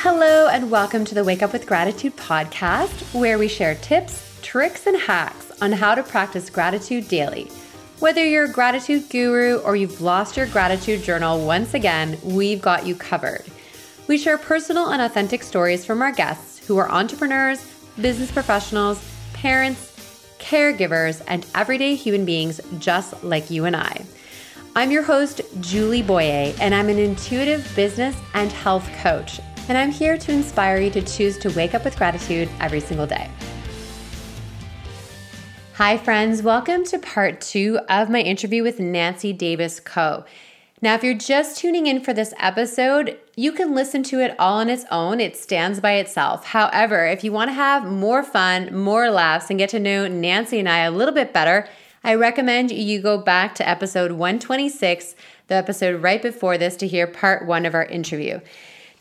Hello, and welcome to the Wake Up with Gratitude podcast, where we share tips, tricks, and hacks on how to practice gratitude daily. Whether you're a gratitude guru or you've lost your gratitude journal once again, we've got you covered. We share personal and authentic stories from our guests who are entrepreneurs, business professionals, parents, caregivers, and everyday human beings just like you and I. I'm your host, Julie Boyer, and I'm an intuitive business and health coach. And I'm here to inspire you to choose to wake up with gratitude every single day. Hi, friends. Welcome to part two of my interview with Nancy Davis Kho. Now, if you're just tuning in for this episode, you can listen to it all on its own. It stands by itself. However, if you want to have more fun, more laughs, and get to know Nancy and I a little bit better, I recommend you go back to episode 126, the episode right before this, to hear part one of our interview.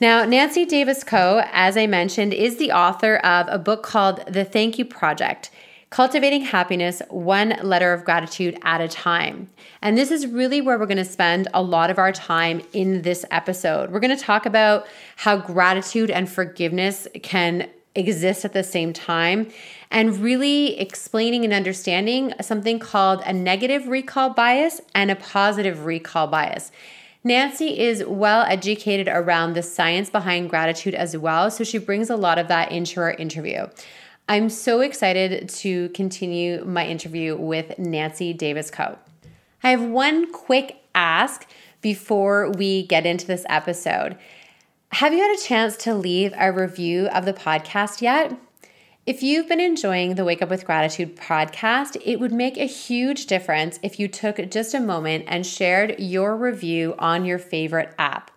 Now, Nancy Davis Kho, as I mentioned, is the author of a book called The Thank You Project. Cultivating happiness one letter of gratitude at a time. And this is really where we're going to spend a lot of our time in this episode. We're going to talk about how gratitude and forgiveness can exist at the same time and really explaining and understanding something called a negative recall bias and a positive recall bias. Nancy is well educated around the science behind gratitude as well, so she brings a lot of that into our interview. I'm so excited to continue my interview with Nancy Davis Kho. I have one quick ask before we get into this episode. Have you had a chance to leave a review of the podcast yet? If you've been enjoying the Wake Up with Gratitude podcast, it would make a huge difference if you took just a moment and shared your review on your favorite app.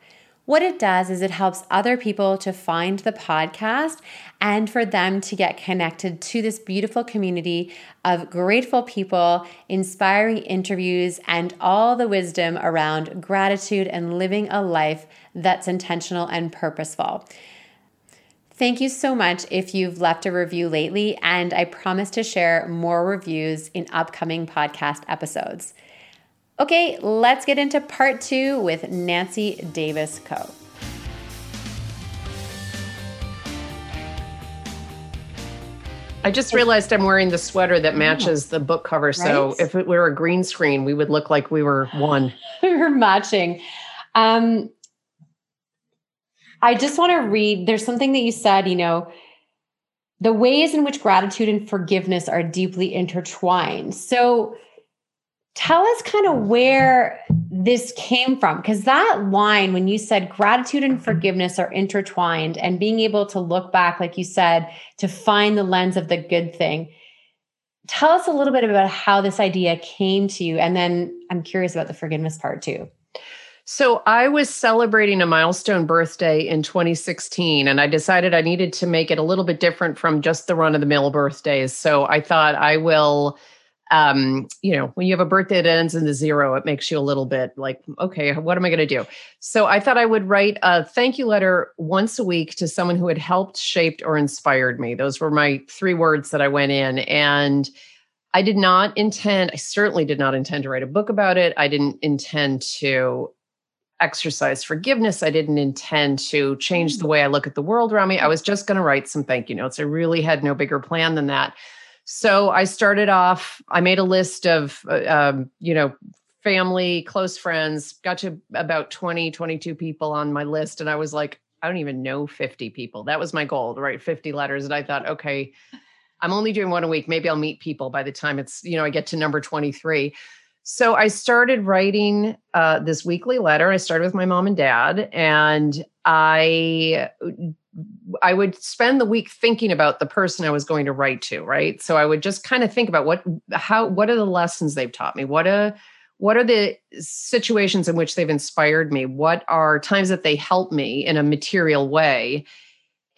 What it does is it helps other people to find the podcast and for them to get connected to this beautiful community of grateful people, inspiring interviews, and all the wisdom around gratitude and living a life that's intentional and purposeful. Thank you so much if you've left a review lately, and I promise to share more reviews in upcoming podcast episodes. Okay, let's get into part two with Nancy Davis Kho. I just realized I'm wearing the sweater that matches the book cover. So right? if it were a green screen, we would look like we were one. we were matching. Um, I just want to read. There's something that you said, you know, the ways in which gratitude and forgiveness are deeply intertwined. So tell us kind of where this came from because that line when you said gratitude and forgiveness are intertwined and being able to look back like you said to find the lens of the good thing tell us a little bit about how this idea came to you and then i'm curious about the forgiveness part too so I was celebrating a milestone birthday in 2016 and I decided I needed to make it a little bit different from just the run of the mill birthdays. So I thought I will um, you know, when you have a birthday that ends in the zero, it makes you a little bit like, okay, what am I going to do? So I thought I would write a thank you letter once a week to someone who had helped, shaped, or inspired me. Those were my three words that I went in. And I did not intend, I certainly did not intend to write a book about it. I didn't intend to exercise forgiveness. I didn't intend to change the way I look at the world around me. I was just going to write some thank you notes. I really had no bigger plan than that. So I started off, I made a list of, uh, um, you know, family, close friends, got to about 20, 22 people on my list. And I was like, I don't even know 50 people. That was my goal to write 50 letters. And I thought, okay, I'm only doing one a week. Maybe I'll meet people by the time it's, you know, I get to number 23. So I started writing uh, this weekly letter. I started with my mom and dad, and I I would spend the week thinking about the person I was going to write to, right? So I would just kind of think about what how what are the lessons they've taught me? What are what are the situations in which they've inspired me? What are times that they help me in a material way?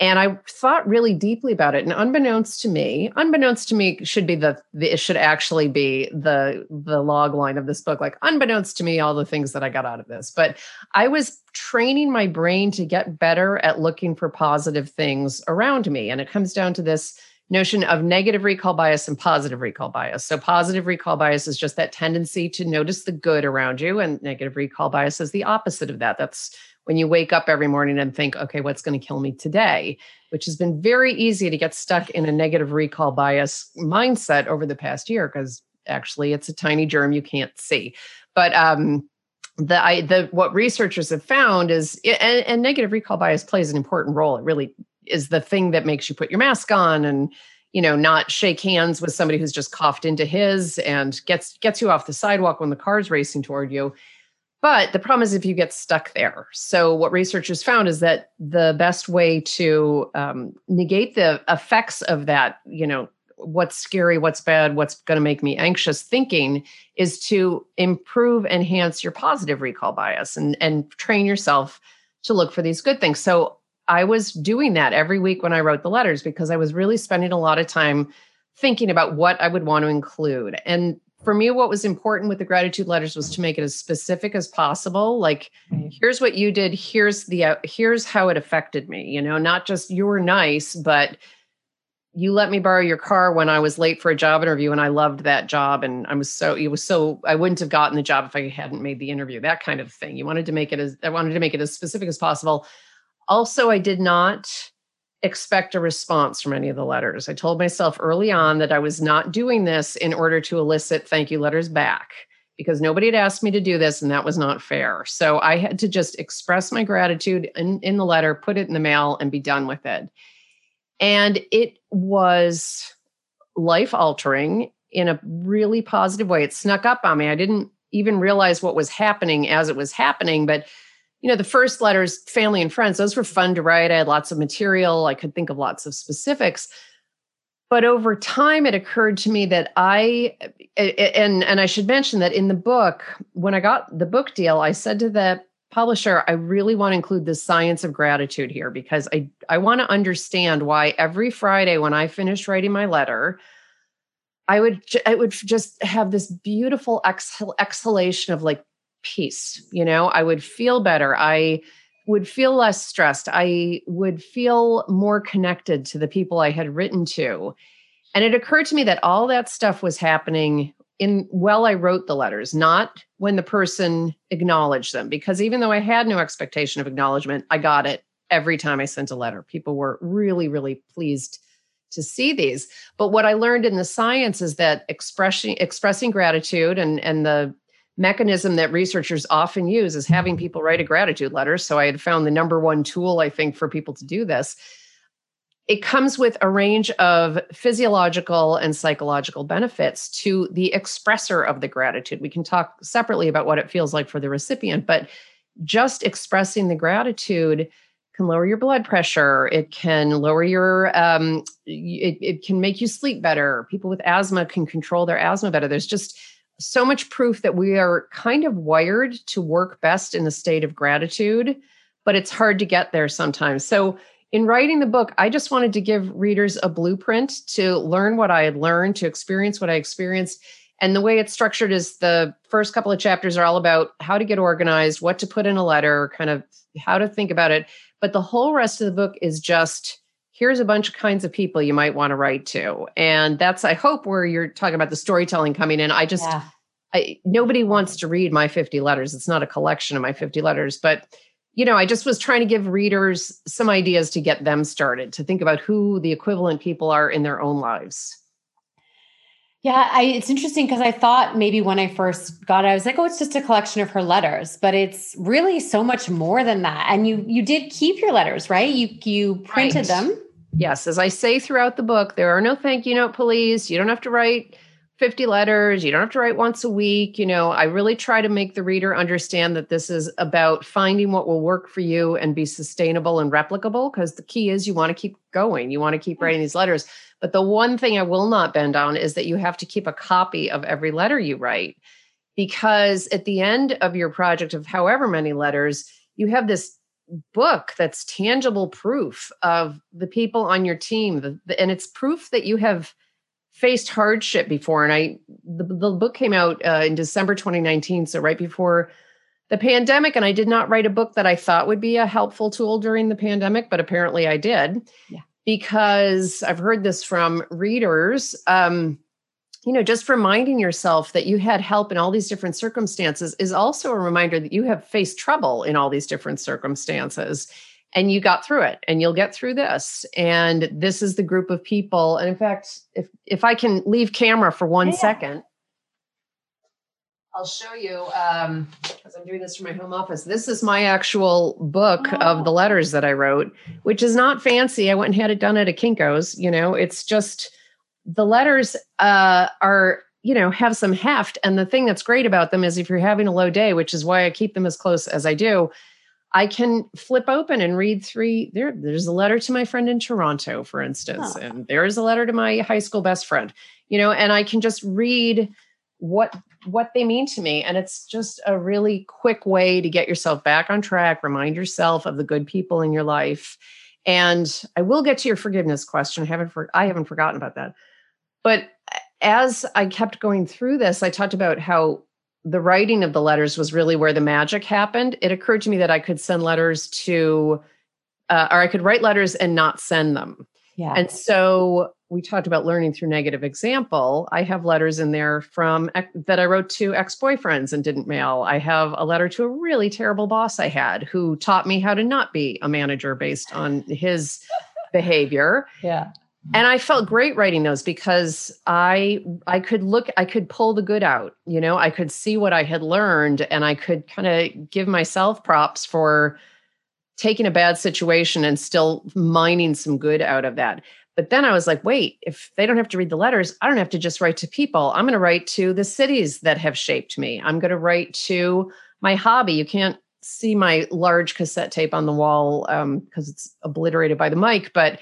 And I thought really deeply about it. And unbeknownst to me, unbeknownst to me should be the, the, it should actually be the the log line of this book. Like unbeknownst to me, all the things that I got out of this. But I was training my brain to get better at looking for positive things around me. And it comes down to this notion of negative recall bias and positive recall bias. So, positive recall bias is just that tendency to notice the good around you, and negative recall bias is the opposite of that. That's when you wake up every morning and think, okay, what's going to kill me today? Which has been very easy to get stuck in a negative recall bias mindset over the past year because actually it's a tiny germ you can't see. But um, the I the what researchers have found is and, and negative recall bias plays an important role. It really is the thing that makes you put your mask on and you know not shake hands with somebody who's just coughed into his and gets gets you off the sidewalk when the car's racing toward you but the problem is if you get stuck there so what researchers found is that the best way to um, negate the effects of that you know what's scary what's bad what's going to make me anxious thinking is to improve enhance your positive recall bias and and train yourself to look for these good things so I was doing that every week when I wrote the letters because I was really spending a lot of time thinking about what I would want to include. And for me, what was important with the gratitude letters was to make it as specific as possible. Like, here's what you did. Here's the uh, here's how it affected me. You know, not just you were nice, but you let me borrow your car when I was late for a job interview, and I loved that job. And I was so it was so I wouldn't have gotten the job if I hadn't made the interview. That kind of thing. You wanted to make it as I wanted to make it as specific as possible also, I did not expect a response from any of the letters. I told myself early on that I was not doing this in order to elicit thank you letters back because nobody had asked me to do this and that was not fair. So I had to just express my gratitude in, in the letter, put it in the mail, and be done with it. And it was life altering in a really positive way. It snuck up on me. I didn't even realize what was happening as it was happening, but you know, the first letters, family and friends, those were fun to write. I had lots of material. I could think of lots of specifics. But over time, it occurred to me that I, and, and I should mention that in the book, when I got the book deal, I said to the publisher, I really want to include the science of gratitude here because I, I want to understand why every Friday when I finished writing my letter, I would I would just have this beautiful exhal- exhalation of like peace. You know, I would feel better. I would feel less stressed. I would feel more connected to the people I had written to. And it occurred to me that all that stuff was happening in while I wrote the letters, not when the person acknowledged them. Because even though I had no expectation of acknowledgement, I got it every time I sent a letter. People were really, really pleased to see these. But what I learned in the science is that expressing expressing gratitude and and the mechanism that researchers often use is having mm-hmm. people write a gratitude letter. So I had found the number one tool, I think, for people to do this. It comes with a range of physiological and psychological benefits to the expresser of the gratitude. We can talk separately about what it feels like for the recipient, but just expressing the gratitude can lower your blood pressure. It can lower your, um, it, it can make you sleep better. People with asthma can control their asthma better. There's just so much proof that we are kind of wired to work best in a state of gratitude, but it's hard to get there sometimes. So, in writing the book, I just wanted to give readers a blueprint to learn what I had learned, to experience what I experienced. And the way it's structured is the first couple of chapters are all about how to get organized, what to put in a letter, kind of how to think about it. But the whole rest of the book is just here's a bunch of kinds of people you might want to write to. And that's, I hope, where you're talking about the storytelling coming in. I just, yeah. I, nobody wants to read my 50 letters. It's not a collection of my 50 letters, but you know, I just was trying to give readers some ideas to get them started to think about who the equivalent people are in their own lives. Yeah, I, it's interesting because I thought maybe when I first got it, I was like, "Oh, it's just a collection of her letters," but it's really so much more than that. And you you did keep your letters, right? You you printed right. them. Yes, as I say throughout the book, there are no thank you note police. You don't have to write 50 letters. You don't have to write once a week. You know, I really try to make the reader understand that this is about finding what will work for you and be sustainable and replicable because the key is you want to keep going. You want to keep writing these letters. But the one thing I will not bend on is that you have to keep a copy of every letter you write because at the end of your project of however many letters, you have this book that's tangible proof of the people on your team and it's proof that you have faced hardship before and i the, the book came out uh, in december 2019 so right before the pandemic and i did not write a book that i thought would be a helpful tool during the pandemic but apparently i did yeah. because I've heard this from readers. Um, you know, just reminding yourself that you had help in all these different circumstances is also a reminder that you have faced trouble in all these different circumstances and you got through it and you'll get through this and this is the group of people and in fact if if i can leave camera for one yeah. second, i'll show you um because i'm doing this from my home office this is my actual book oh. of the letters that i wrote which is not fancy i went and had it done at a kinko's you know it's just the letters uh are you know have some heft and the thing that's great about them is if you're having a low day which is why i keep them as close as i do I can flip open and read three. There, there's a letter to my friend in Toronto, for instance, oh. and there is a letter to my high school best friend. You know, and I can just read what what they mean to me, and it's just a really quick way to get yourself back on track. Remind yourself of the good people in your life, and I will get to your forgiveness question. I haven't for, I haven't forgotten about that, but as I kept going through this, I talked about how the writing of the letters was really where the magic happened. It occurred to me that I could send letters to, uh, or I could write letters and not send them. Yeah. And so we talked about learning through negative example. I have letters in there from that I wrote to ex-boyfriends and didn't mail. I have a letter to a really terrible boss I had who taught me how to not be a manager based on his behavior. Yeah and i felt great writing those because i i could look i could pull the good out you know? I could see what i had learned and i could kind of give myself props for taking a bad situation and still mining some good out of that. But then i was like wait if they don't have to read the letters i don't have to just write to people. I'm going to write to the cities that have shaped me. I'm going to write to my hobby. You can't see my large cassette tape on the wall because um, it's obliterated by the mic but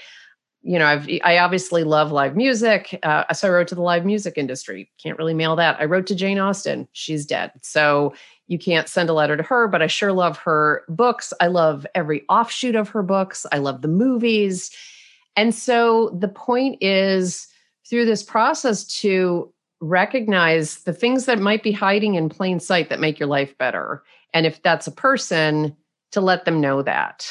you know, I've I obviously love live music. Uh, so I wrote to the live music industry. Can't really mail that. I wrote to Jane Austen. She's dead, so you can't send a letter to her. But I sure love her books. I love every offshoot of her books. I love the movies, and so the point is through this process to recognize the things that might be hiding in plain sight that make your life better, and if that's a person, to let them know that.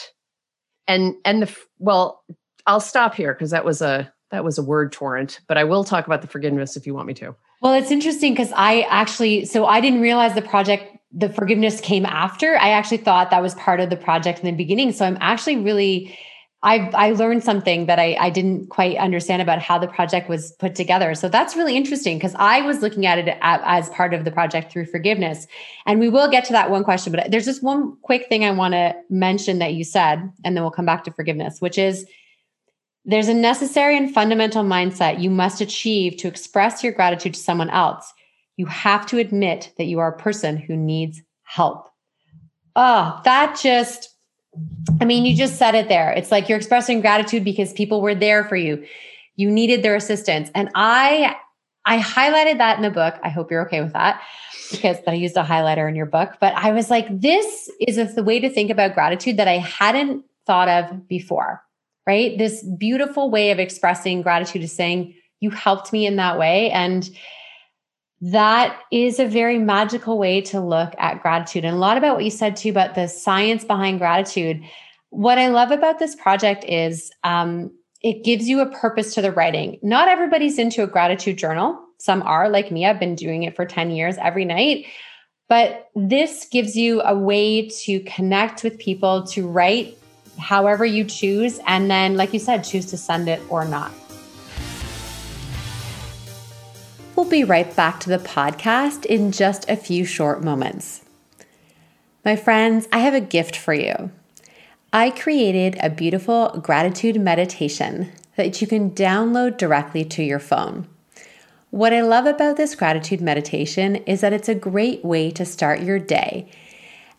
And and the well I'll stop here because that was a that was a word torrent, but I will talk about the forgiveness if you want me to. Well, it's interesting because I actually so I didn't realize the project the forgiveness came after. I actually thought that was part of the project in the beginning. So I'm actually really I I learned something that I I didn't quite understand about how the project was put together. So that's really interesting because I was looking at it as part of the project through forgiveness. And we will get to that one question, but there's just one quick thing I want to mention that you said and then we'll come back to forgiveness, which is there's a necessary and fundamental mindset you must achieve to express your gratitude to someone else. You have to admit that you are a person who needs help. Oh, that just, I mean, you just said it there. It's like you're expressing gratitude because people were there for you. You needed their assistance. And I, I highlighted that in the book. I hope you're okay with that because I used a highlighter in your book. But I was like, this is a, the way to think about gratitude that I hadn't thought of before right? This beautiful way of expressing gratitude is saying, You helped me in that way. And that is a very magical way to look at gratitude. And a lot about what you said too about the science behind gratitude. What I love about this project is um, it gives you a purpose to the writing. Not everybody's into a gratitude journal. Some are, like me. I've been doing it for 10 years every night. But this gives you a way to connect with people, to write however you choose. And then, like you said, choose to send it or not. We'll be right back to the podcast in just a few short moments. My friends, I have a gift for you. I created a beautiful gratitude meditation that you can download directly to your phone. What I love about this gratitude meditation is that it's a great way to start your day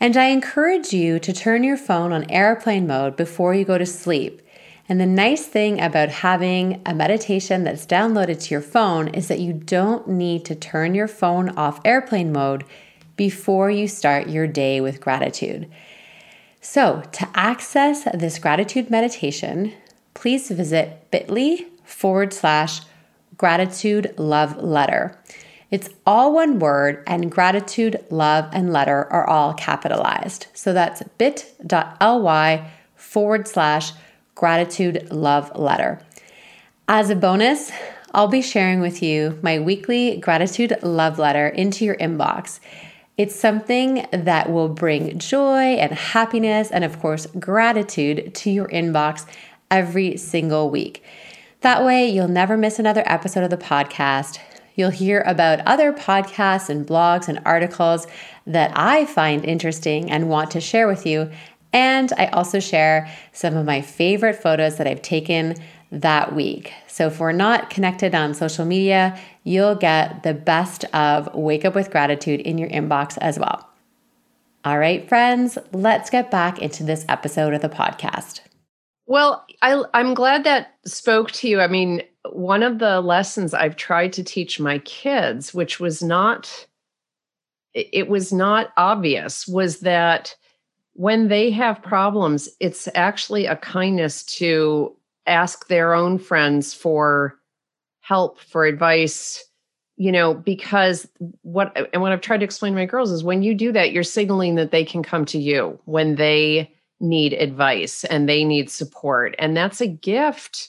and I encourage you to turn your phone on airplane mode before you go to sleep. And the nice thing about having a meditation that's downloaded to your phone is that you don't need to turn your phone off airplane mode before you start your day with gratitude. So, to access this gratitude meditation, please visit bit.ly forward slash gratitude love letter. It's all one word, and gratitude, love, and letter are all capitalized. So that's bit.ly forward slash Gratitude Love Letter. As a bonus, I'll be sharing with you my weekly gratitude love letter into your inbox. It's something that will bring joy and happiness, and of course, gratitude to your inbox every single week. That way, you'll never miss another episode of the podcast. You'll hear about other podcasts and blogs and articles that I find interesting and want to share with you. And I also share some of my favorite photos that I've taken that week. So if we're not connected on social media, you'll get the best of Wake Up with Gratitude in your inbox as well. All right, friends, let's get back into this episode of the podcast. Well, I, I'm glad that spoke to you. I mean, one of the lessons I've tried to teach my kids, which was not, it was not obvious, was that when they have problems, it's actually a kindness to ask their own friends for help, for advice, you know, because what and what I've tried to explain to my girls is when you do that, you're signaling that they can come to you when they need advice and they need support. And that's a gift.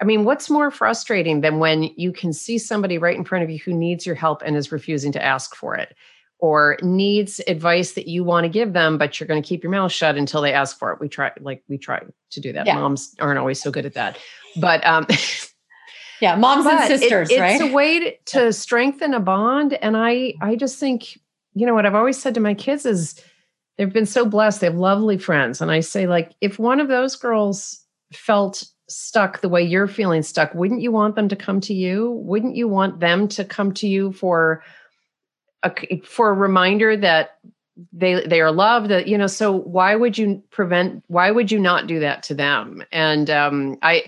I mean, what's more frustrating than when you can see somebody right in front of you who needs your help and is refusing to ask for it? or needs advice that you want to give them, but you're going to keep your mouth shut until they ask for it. We try, like we try to do that. Yeah. Moms aren't always so good at that, but um, yeah, moms and sisters, it, right? It's a way to, to strengthen a bond, and I, I just think, you know, what I've always said to my kids is, they've been so blessed. They have lovely friends, and I say, like, if one of those girls felt stuck the way you're feeling stuck, wouldn't you want them to come to you? Wouldn't you want them to come to you for a, for a reminder that they they are loved that you know so why would you prevent why would you not do that to them and um i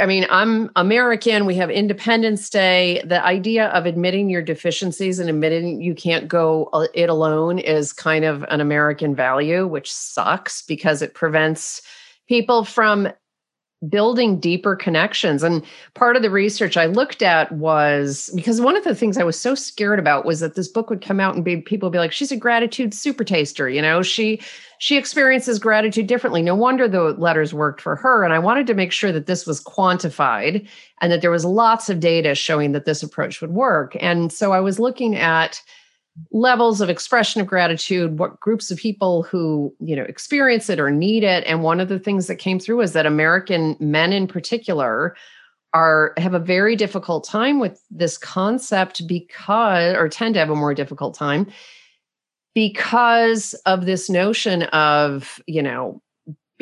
i mean i'm american we have independence day. The idea of admitting your deficiencies and admitting you can't go uh, it alone is kind of an american value which sucks because it prevents people from building deeper connections. And part of the research I looked at was because one of the things I was so scared about was that this book would come out and be people would be like, she's a gratitude super taster, you know, she she experiences gratitude differently. No wonder the letters worked for her. And I wanted to make sure that this was quantified and that there was lots of data showing that this approach would work. And so I was looking at levels of expression of gratitude what groups of people who you know experience it or need it. And one of the things that came through is that american men in particular are have a very difficult time with this concept because or tend to have a more difficult time because of this notion of you know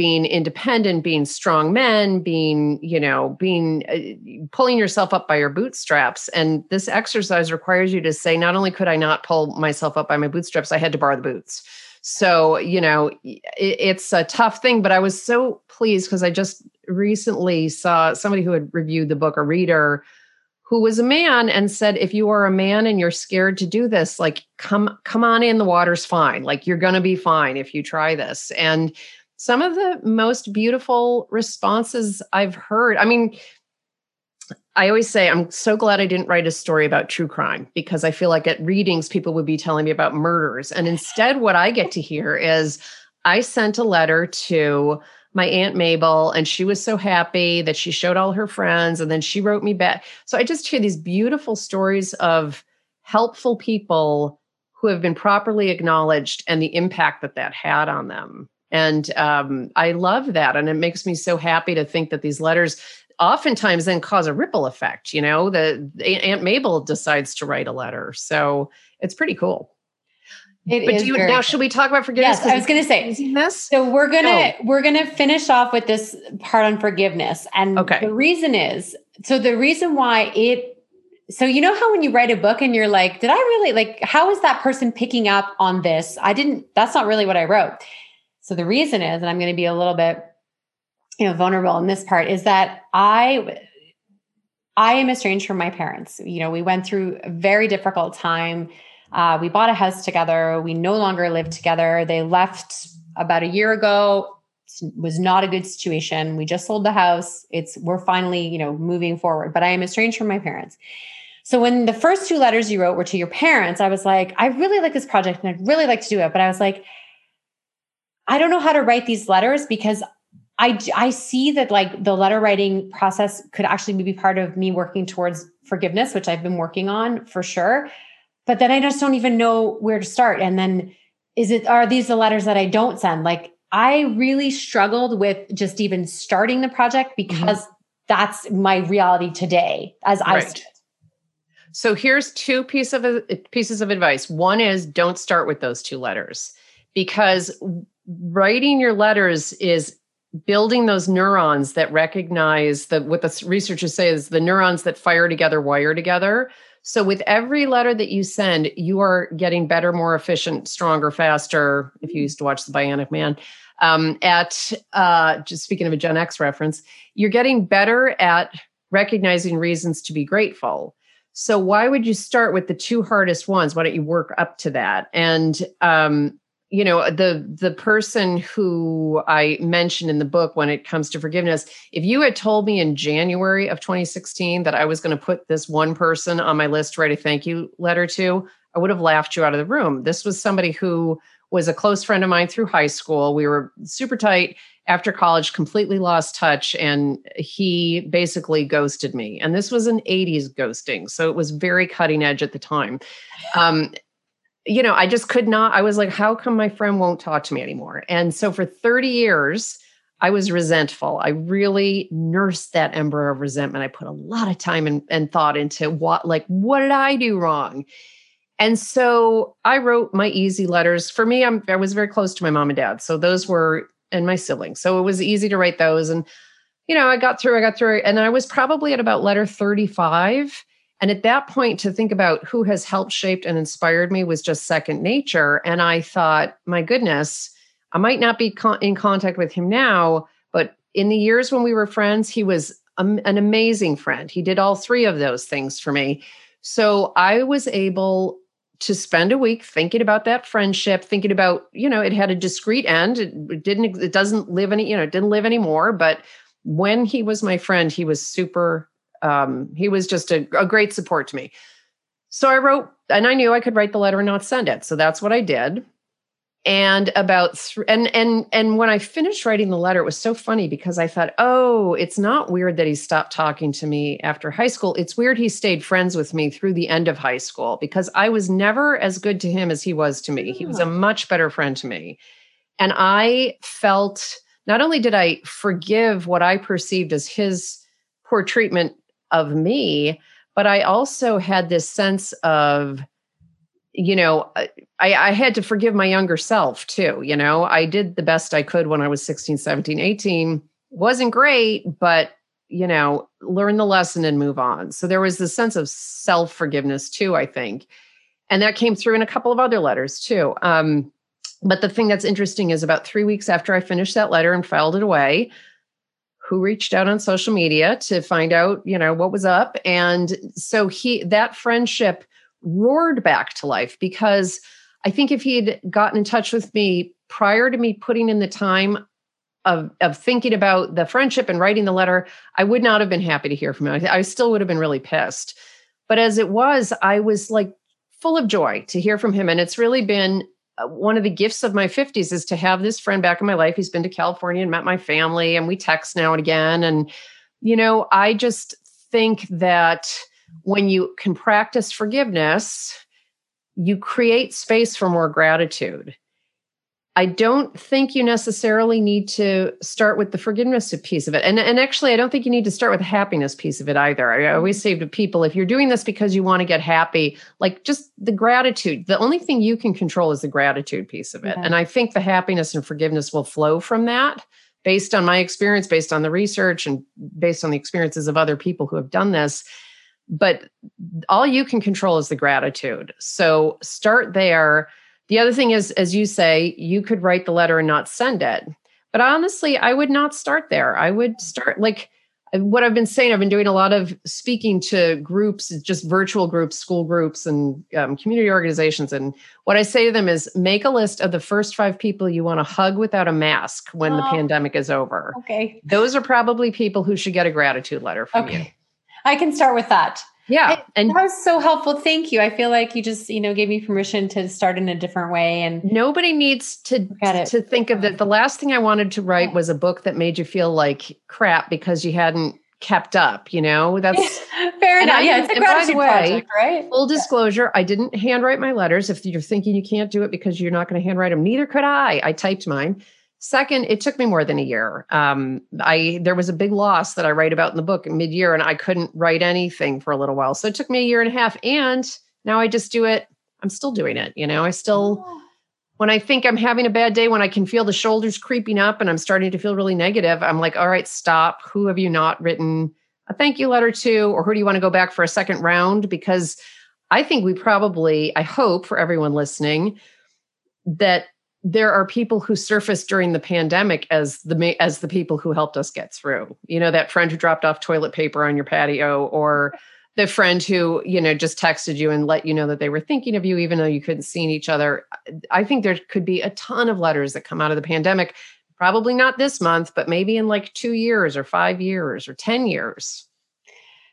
being independent, being strong men, being, you know, being uh, pulling yourself up by your bootstraps. And this exercise requires you to say, not only could I not pull myself up by my bootstraps, I had to borrow the boots. So, you know, it, it's a tough thing, but I was so pleased because I just recently saw somebody who had reviewed the book, a reader who was a man and said if you are a man and you're scared to do this like come come on in the water's fine like you're going to be fine if you try this and some of the most beautiful responses I've heard. I mean, I always say I'm so glad I didn't write a story about true crime because I feel like at readings people would be telling me about murders. And instead, what I get to hear is I sent a letter to my Aunt Mabel, and she was so happy that she showed all her friends, and then she wrote me back. So I just hear these beautiful stories of helpful people who have been properly acknowledged and the impact that that had on them. And um, I love that. And it makes me so happy to think that these letters oftentimes then cause a ripple effect. You know, the, Aunt Mabel decides to write a letter. So it's pretty cool. It but do you, now should we talk about forgiveness? Yes, I was going to say this. So we're gonna we're gonna finish off with this part on forgiveness, and okay. the reason is so the reason why it. So you know how when you write a book and you're like, did I really like? How is that person picking up on this? I didn't. That's not really what I wrote. So the reason is, and I'm going to be a little bit, you know, vulnerable in this part, is that I I am estranged from my parents. You know, we went through a very difficult time. Uh, we bought a house together. We no longer live together. They left about a year ago. It was not a good situation. We just sold the house. It's we're finally, you know, moving forward. But I am estranged from my parents. So when the first two letters you wrote were to your parents, I was like, I really like this project and I'd really like to do it. But I was like, I don't know how to write these letters because I, I see that like the letter writing process could actually be part of me working towards forgiveness, which I've been working on for sure. But then I just don't even know where to start. And then is it, are these the letters that I don't send? Like I really struggled with just even starting the project mm-hmm. because mm-hmm. that's my reality today as right. I see it. So here's two piece of pieces of advice. One is don't start with those two letters because writing your letters is building those neurons that recognize that what the researchers say is the neurons that fire together wire together. So with every letter that you send you are getting better more efficient stronger faster if you used to watch the bionic man um, at uh, just speaking of a gen x reference you're getting better at recognizing reasons to be grateful. So why would you start with the two hardest ones? Why don't you work up to that? And um, you know the the person who i mentioned in the book when it comes to forgiveness if you had told me in january of 2016 that i was going to put this one person on my list to write a thank you letter to i would have laughed you out of the room. This was somebody who was a close friend of mine through high school. We were super tight. After college completely lost touch and he basically ghosted me. And this was an 80s ghosting so it was very cutting edge at the time. Um, you know, I just could not. I was like, how come my friend won't talk to me anymore? And so for 30 years, I was resentful. I really nursed that ember of resentment. I put a lot of time and, and thought into what, like, what did I do wrong? And so I wrote my easy letters. For me, I'm, I was very close to my mom and dad. So those were, and my siblings. So it was easy to write those. And, you know, I got through, I got through, and I was probably at about letter 35 and at that point, to think about who has helped, shaped, and inspired me was just second nature. And I thought, my goodness, I might not be con- in contact with him now, but in the years when we were friends, he was an amazing friend. He did all three of those things for me. So I was able to spend a week thinking about that friendship, thinking about, you know, it had a discrete end. It didn't, it doesn't live any, you know, it didn't live anymore. But when he was my friend, he was super um, he was just a, a great support to me. So I wrote, and I knew I could write the letter and not send it. So that's what I did. And about th- and and and when I finished writing the letter, it was so funny because I thought, oh, it's not weird that he stopped talking to me after high school. It's weird he stayed friends with me through the end of high school because I was never as good to him as he was to me. He was a much better friend to me. And I felt not only did I forgive what I perceived as his poor treatment of me but i also had this sense of you know I, I, had to forgive my younger self too you know? I did the best i could when i was 16 17 18 wasn't great but you know learn the lesson and move on. So there was this sense of self forgiveness too i think. And that came through in a couple of other letters too. Um, but the thing that's interesting is about three weeks after i finished that letter and filed it away who reached out on social media to find out, you know, what was up. And so he that friendship roared back to life because I think if he had gotten in touch with me prior to me putting in the time of of thinking about the friendship and writing the letter, I would not have been happy to hear from him. I, still would have been really pissed. But as it was, I was like full of joy to hear from him. And it's really been Uh, one of the gifts of my 50s is to have this friend back in my life. He's been to California and met my family, and we text now and again. And, you know, I just think that when you can practice forgiveness, you create space for more gratitude. I don't think you necessarily need to start with the forgiveness piece of it. And, and actually, I don't think you need to start with the happiness piece of it either. I mm-hmm. always say to people if you're doing this because you want to get happy, like just the gratitude, the only thing you can control is the gratitude piece of it. And I think the happiness and forgiveness will flow from that based on my experience, based on the research, and based on the experiences of other people who have done this. But all you can control is the gratitude. So start there the other thing is, as you say, you could write the letter and not send it. But honestly, I would not start there. I would start like what I've been saying. I've been doing a lot of speaking to groups, just virtual groups, school groups, and um, community organizations. And what I say to them is make a list of the first five people you want to hug without a mask when oh, the pandemic is over. Okay. Those are probably people who should get a gratitude letter from okay. you. I can start with that. Yeah. and that was so helpful. Thank you. I feel like you just, you know, gave me permission to start in a different way. And nobody needs to to think of that. The last thing I wanted to write was a book that made you feel like crap because you hadn't kept up, you know? That's fair enough. I, yeah, it's a gratitude way, project, right? Full disclosure, yeah. I didn't handwrite my letters. If you're thinking you can't do it because you're not going to handwrite them, neither could I. I typed mine. Second, it took me more than a year. Um, I there was a big loss that I write about in the book mid-year, and I couldn't write anything for a little while. So it took me a year and a half. And now I just do it. I'm still doing it. You know, I still oh. when I think I'm having a bad day, when I can feel the shoulders creeping up and I'm starting to feel really negative, I'm like, all right, stop. Who have you not written a thank you letter to, or who do you want to go back for a second round? Because I think we probably, I hope for everyone listening, that there are people who surfaced during the pandemic as the as the people who helped us get through. You know, that friend who dropped off toilet paper on your patio or the friend who, you know, just texted you and let you know that they were thinking of you even though you couldn't see each other. I think there could be a ton of letters that come out of the pandemic. Probably not this month, but maybe in like 2 years or 5 years or 10 years.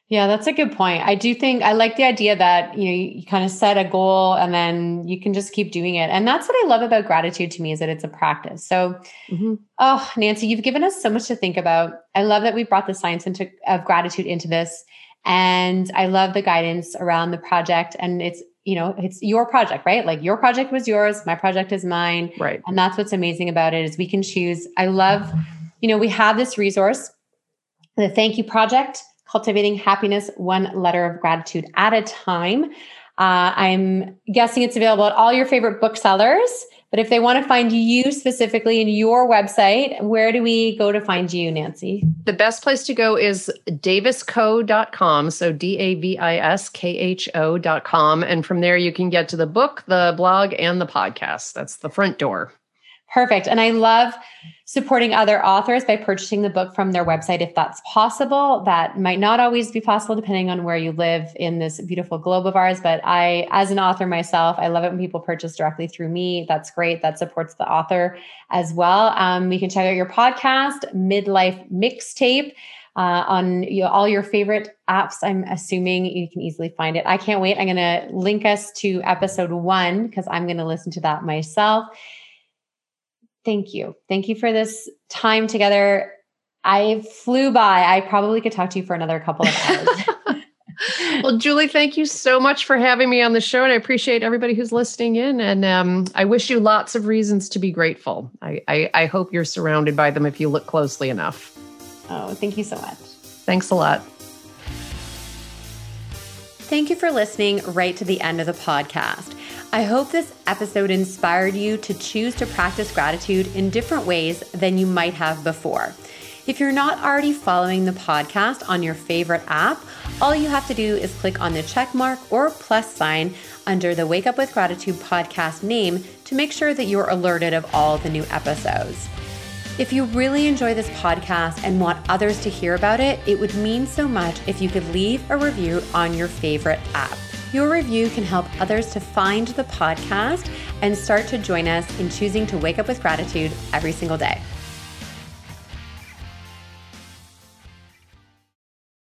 Yeah, that's a good point. I do think I like the idea that you know you, kind of set a goal and then you can just keep doing it. And that's what I love about gratitude to me is that it's a practice. So, mm-hmm. oh, Nancy, you've given us so much to think about. I love that we brought the science into of gratitude into this, and I love the guidance around the project. And it's you know it's your project, right? Like your project was yours, my project is mine, right? And that's what's amazing about it is we can choose. I love, you know, we have this resource, the Thank You Project cultivating happiness one letter of gratitude at a time. Uh, I'm guessing it's available at all your favorite booksellers. But if they want to find you specifically in your website, where do we go to find you, Nancy? The best place to go is daviskho.com. So D A V I S K H O.com. And from there, you can get to the book, the blog, and the podcast. That's the front door. Perfect. And I love supporting other authors by purchasing the book from their website if that's possible. That might not always be possible depending on where you live in this beautiful globe of ours. But I, as an author myself, I love it when people purchase directly through me. That's great. That supports the author as well. Um, can check out your podcast, Midlife Mixtape. Uh, on you know, all your favorite apps. I'm assuming you can easily find it. I can't wait. I'm going to link us to episode one because I'm going to listen to that myself thank you. Thank you for this time together. I flew by. I probably could talk to you for another couple of hours. well, Julie, thank you so much for having me on the show. And I appreciate everybody who's listening in. And um, I wish you lots of reasons to be grateful. I, I, I hope you're surrounded by them if you look closely enough. Oh, thank you so much. Thanks a lot. Thank you for listening right to the end of the podcast. I hope this episode inspired you to choose to practice gratitude in different ways than you might have before. If you're not already following the podcast on your favorite app, all you have to do is click on the check mark or plus sign under the Wake Up with Gratitude podcast name to make sure that you're alerted of all the new episodes. If you really enjoy this podcast and want others to hear about it, it would mean so much if you could leave a review on your favorite app. Your review can help others to find the podcast and start to join us in choosing to wake up with gratitude every single day.